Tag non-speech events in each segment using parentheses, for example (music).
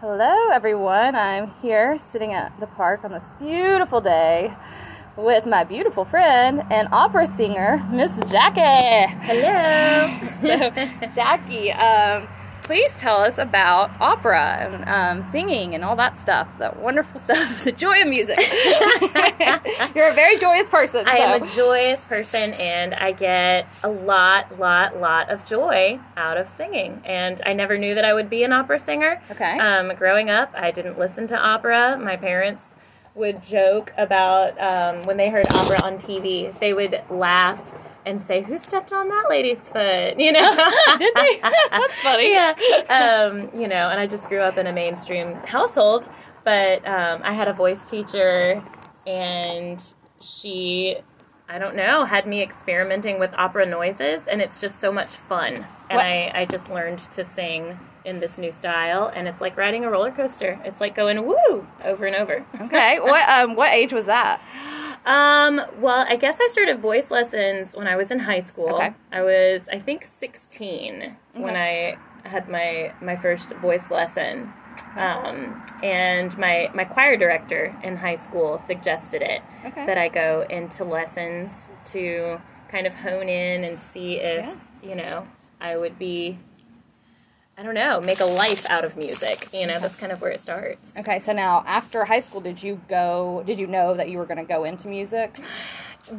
Hello, everyone. I'm here sitting at the park on this beautiful day with my beautiful friend and opera singer, Miss Jacquie. Hello. (laughs) so, Jacquie, um, please tell us about opera and um, singing and all that stuff, that wonderful stuff, (laughs) the joy of music. (laughs) You're a very joyous person. I so. am a joyous person and I get a lot, lot, lot of joy out of singing. And I never knew that I would be an opera singer. Okay. Um, growing up, I didn't listen to opera. My parents would joke about um, when they heard opera on TV, they would laugh and say, "Who stepped on that lady's foot?" (laughs) You know, (laughs) did they? That's funny. (laughs) Yeah, um, you know, and I just grew up in a mainstream household, but um, I had a voice teacher, and she, I don't know, had me experimenting with opera noises, and it's just so much fun. And I, I just learned to sing in this new style, and it's like riding a roller coaster. It's like going woo over and over. Okay. (laughs) What um what age was that? Um, well, I guess I started voice lessons when I was in high school. Okay. I was, I think, 16 when I had my my first voice lesson. Um, and my my choir director in high school suggested it Okay. that I go into lessons to kind of hone in and see if Yeah. you know I would be. I don't know, make a life out of music. You know, that's kind of where it starts. Okay, so now after high school, did you go? Did you know that you were going to go into music?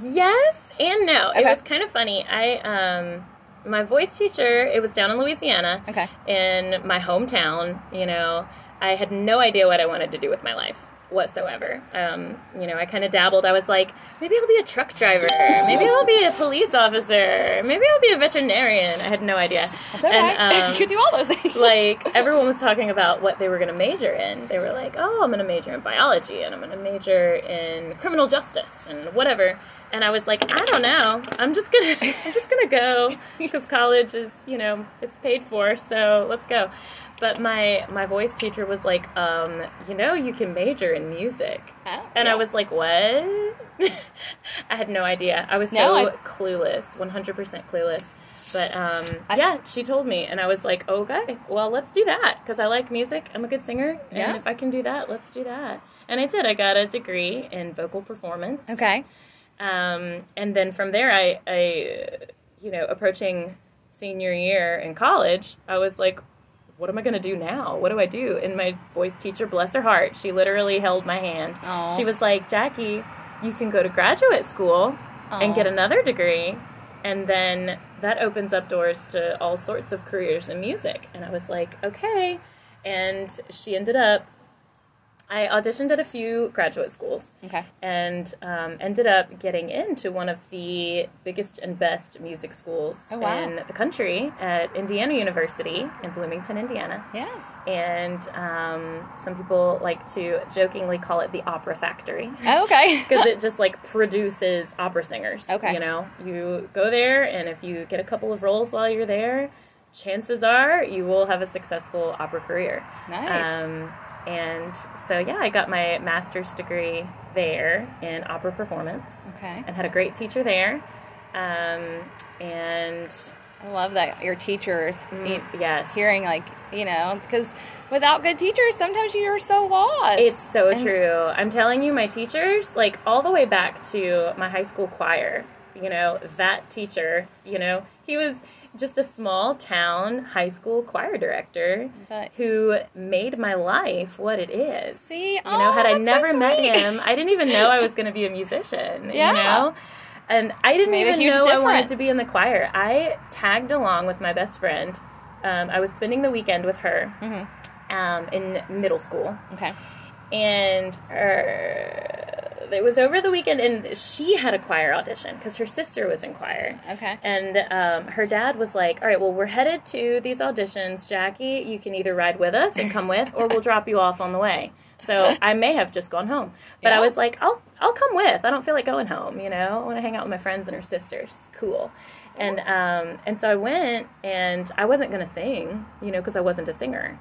Yes and no. It was kind of funny. I um my voice teacher, it was down in Louisiana. Okay. In my hometown, you know, I had no idea what I wanted to do with my life whatsoever. Um, you know, I kind of dabbled. I was like, maybe I'll be a truck driver. Maybe I'll be a police officer. Maybe I'll be a veterinarian. I had no idea. That's okay. And, (laughs) um, you could do all those things. (laughs) like everyone was talking about what they were going to major in. They were like, "Oh, I'm going to major in biology and I'm going to major in criminal justice and whatever." And I was like, "I don't know. I'm just going (laughs) to I'm just going to go because college is, you know, it's paid for, so let's go." But my my voice teacher was like, um, "You know, you can major in music." Oh, And yeah. I was like, "What?" (laughs) I had no idea. I was so I- clueless, 100% clueless. But um, I- yeah, she told me, and I was like, okay, well, let's do that because I like music. I'm a good singer, and Yeah. if I can do that, let's do that. And I did. I got a degree in vocal performance. okay. Um, and then from there, I, I, you know, approaching senior year in college, I was like, what am I going to do now? What do I do? And my voice teacher, bless her heart, she literally held my hand. Aw. She was like, Jacquie, you can go to graduate school and get another degree. And then that opens up doors to all sorts of careers in music. And I was like, okay. And she ended up, I auditioned at a few graduate schools Okay. and um, ended up getting into one of the biggest and best music schools Oh, wow. in the country at Indiana University in Bloomington, Indiana. Yeah. And um, some people like to jokingly call it the Opera Factory Oh, okay. (laughs) because it (laughs) just like produces opera singers. Okay. You know, you go there, and if you get a couple of roles while you're there, chances are you will have a successful opera career. Nice. Um, and so, yeah, I got my master's degree there in opera performance okay. and had a great teacher there. Um, and I love that your teachers mm, yes, hearing like you know because without good teachers sometimes you're so lost. It's so And- true. I'm telling you, my teachers, like all the way back to my high school choir, you know, that teacher, you know, he was just a small town high school choir director But- who made my life what it is. See? you know, had Oh, I that's so never met him, I didn't even know I was going to be a musician. Yeah. You know? And I didn't Made even know I wanted to be in the choir. I tagged along with my best friend. Um, I was spending the weekend with her Mm-hmm. um, in middle school Okay. and uh, it was over the weekend and she had a choir audition because her sister was in choir. Okay. and um, her dad was like all right well we're headed to these auditions. Jacquie you can either ride with us and come with or we'll drop you off on the way. So i may have just gone home. But i was like i'll i'll come with. I don't feel like going home you know? I want to hang out with my friends and her sisters. Cool. And um, and so i went and i wasn't going to sing you know because i wasn't a singer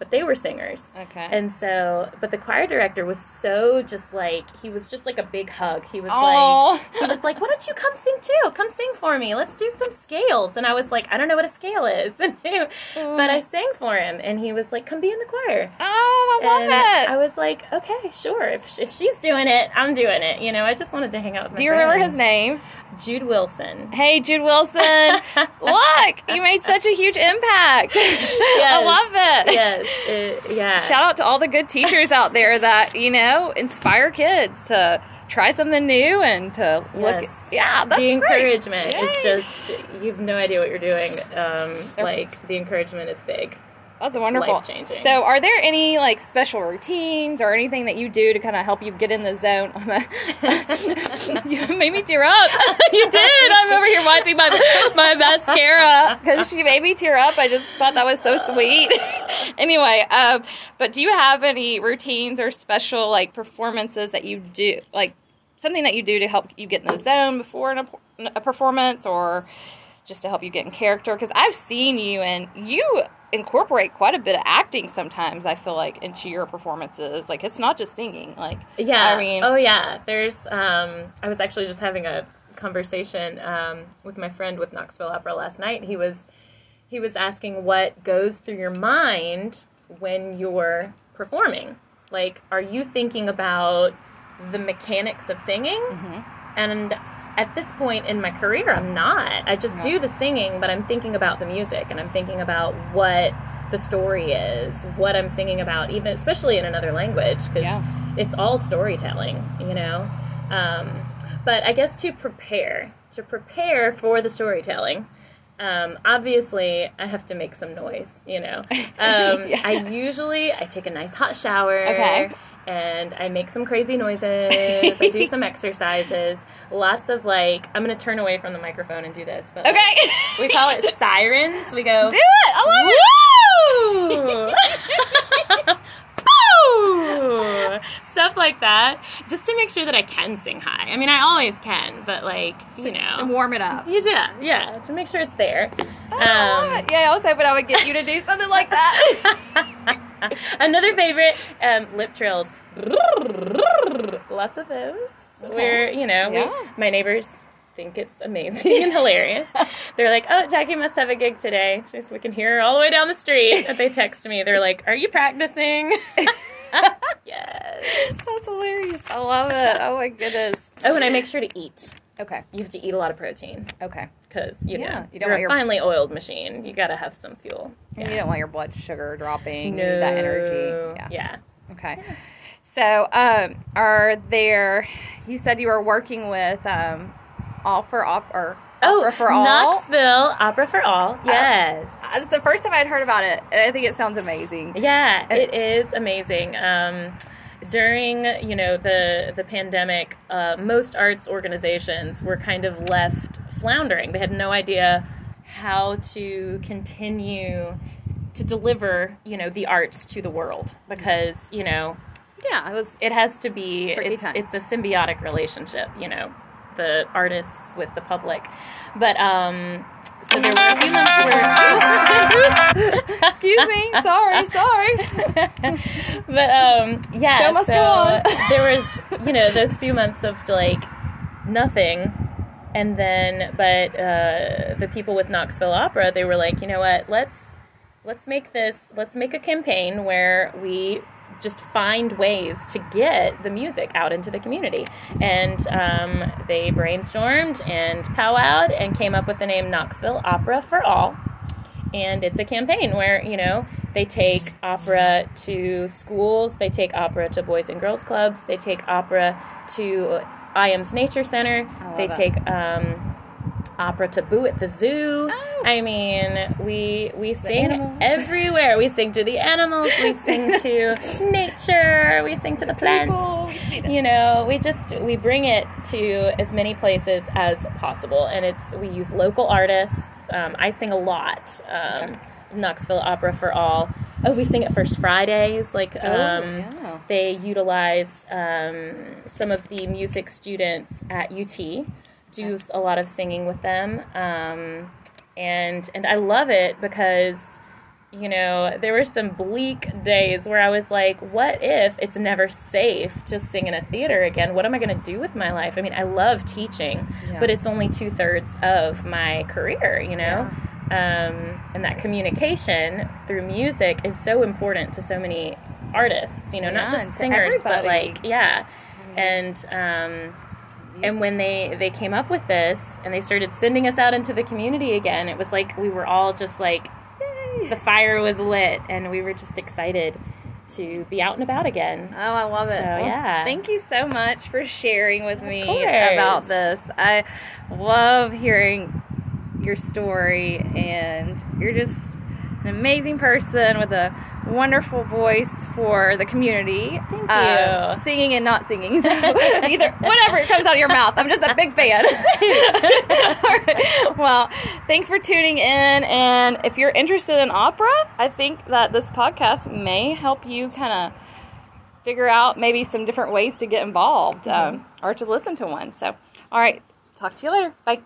but they were singers. Okay. And so, but the choir director was so just like he was just like a big hug. He was Aw. like he was like, "Why don't you come sing too? Come sing for me. Let's do some scales." And I was like, "I don't know what a scale is," (laughs) and he- but I mm. sang for him, and he was like, "Come be in the choir." oh, I love and it. I was like, "Okay, sure. If if she's doing it, I'm doing it." You know, I just wanted to hang out with. My Do you remember his name? Jude Wilson. Hey, Jude Wilson. (laughs) Look, you made such a huge impact. (laughs) I love it. Yes, it, yeah. Shout out to all the good teachers out there that, you know, inspire kids to try something new and to look. Yes. Yeah, that's the great. encouragement is just you have no idea what you're doing. Um, like the encouragement is big. That's wonderful. life-changing. So, are there any like special routines or anything that you do to kind of help you get in the zone? (laughs) (laughs) you made me tear up. (laughs) you did. I'm over here wiping my my mascara because she made me tear up. I just thought that was so sweet. anyway, um, but do you have any routines or special like performances that you do, like something that you do to help you get in the zone before an, a performance, or just to help you get in character? Because I've seen you and you incorporate quite a bit of acting sometimes. I feel like into your performances. Like it's not just singing. Like Yeah. I mean, oh yeah. There's. Um, I was actually just having a conversation um, with my friend with Knoxville Opera last night. He was he was asking what goes through your mind when you're performing. Like, are you thinking about the mechanics of singing? And at this point in my career, I'm not. I just do the singing, but I'm thinking about the music and I'm thinking about what the story is, what I'm singing about, even especially in another language, because Yeah. it's all storytelling, you know. Um, but I guess to prepare, to prepare for the storytelling. Um, obviously, I have to make some noise, you know. (laughs) Um, Yeah. I usually I take a nice hot shower, Okay. And I make some crazy noises. I do (laughs) some exercises. Lots of like, I'm gonna turn away from the microphone and do this, but like, okay. we call it (laughs) sirens. We go, Do it. I love it. Stuff like that, just to make sure that I can sing high. I mean, I always can, but like, you know. And warm it up. yeah, yeah, to make sure it's there. Love Um, it. yeah, I was hoping I would get you to do something like that. (laughs) (laughs) Another favorite, um, lip trills. (laughs) Lots of those. Where, you know, we- my neighbors think it's amazing and hilarious. (laughs) They're like, oh, Jacquie must have a gig today. Just we can hear her all the way down the street. But they text me. They're like, are you practicing? yes. That's hilarious. I love it. Oh my goodness. Oh, and I make sure to eat. Okay. You have to eat a lot of protein Okay. Because, you Yeah, know, you don't you're want a your- finely oiled machine. You got to have some fuel. And you don't want your blood sugar dropping. You need that energy. Yeah. Yeah. Okay. So, um, are there? You said you were working with um, all for op or Oh, opera for all. Knoxville Opera for All. Yes. Uh, It's the first time I'd heard about it, and I think it sounds amazing. Yeah, it is amazing. Um, during you know the the pandemic, uh, most arts organizations were kind of left floundering. They had no idea how to continue to deliver you know the arts to the world because you know Yeah, it was. it has to be it's, time. it's a symbiotic relationship you know the artists with the public but um so there were a few months where (laughs) Excuse me. Sorry. (laughs) Sorry. but um yeah Show must so go on. there was you know those few months of like nothing and then but uh the people with knoxville opera they were like you know what? Let's let's make this let's make a campaign where we just find ways to get the music out into the community. And um, they brainstormed and powwowed and came up with the name knoxville opera for all. And it's a campaign where you know they take opera to schools they take opera to boys and girls clubs they take opera to Ijams nature center. They it. take um, opera to boo at the zoo. Oh. i mean we we sing animals. everywhere. We sing to the animals. We sing (laughs) to nature. We sing to the plants. You see them. you know we just we bring it to as many places as possible. And it's we use local artists. Um, i sing a lot. Um, knoxville opera for all oh we sing at first fridays like um, yeah. they utilize um, some of the music students at ut do a lot of singing with them um, and and i love it because you know, there were some bleak days where I was like, what if it's never safe to sing in a theater again? What am I going to do with my life? I mean, I love teaching, Yeah. but it's only two thirds of my career, you know? Um, and that communication through music is so important to so many artists, you know, Yeah, not just singers, but like, yeah. And, um, and when they they came up with this and they started sending us out into the community again it was like we were all just like Yay. the fire was lit and we were just excited to be out and about again Oh, I love it. So, Well, yeah. Thank you so much for sharing with me course. about this. I love hearing your story, and you're just an amazing person with a wonderful voice for the community. Thank Uh, you. singing and not singing. So (laughs) either whatever comes out of your mouth. I'm just a big fan. All right. (laughs) (laughs) Well, thanks for tuning in. And if you're interested in opera, I think that this podcast may help you kind of figure out maybe some different ways to get involved um, or to listen to one. So, all right. Talk to you later. Bye.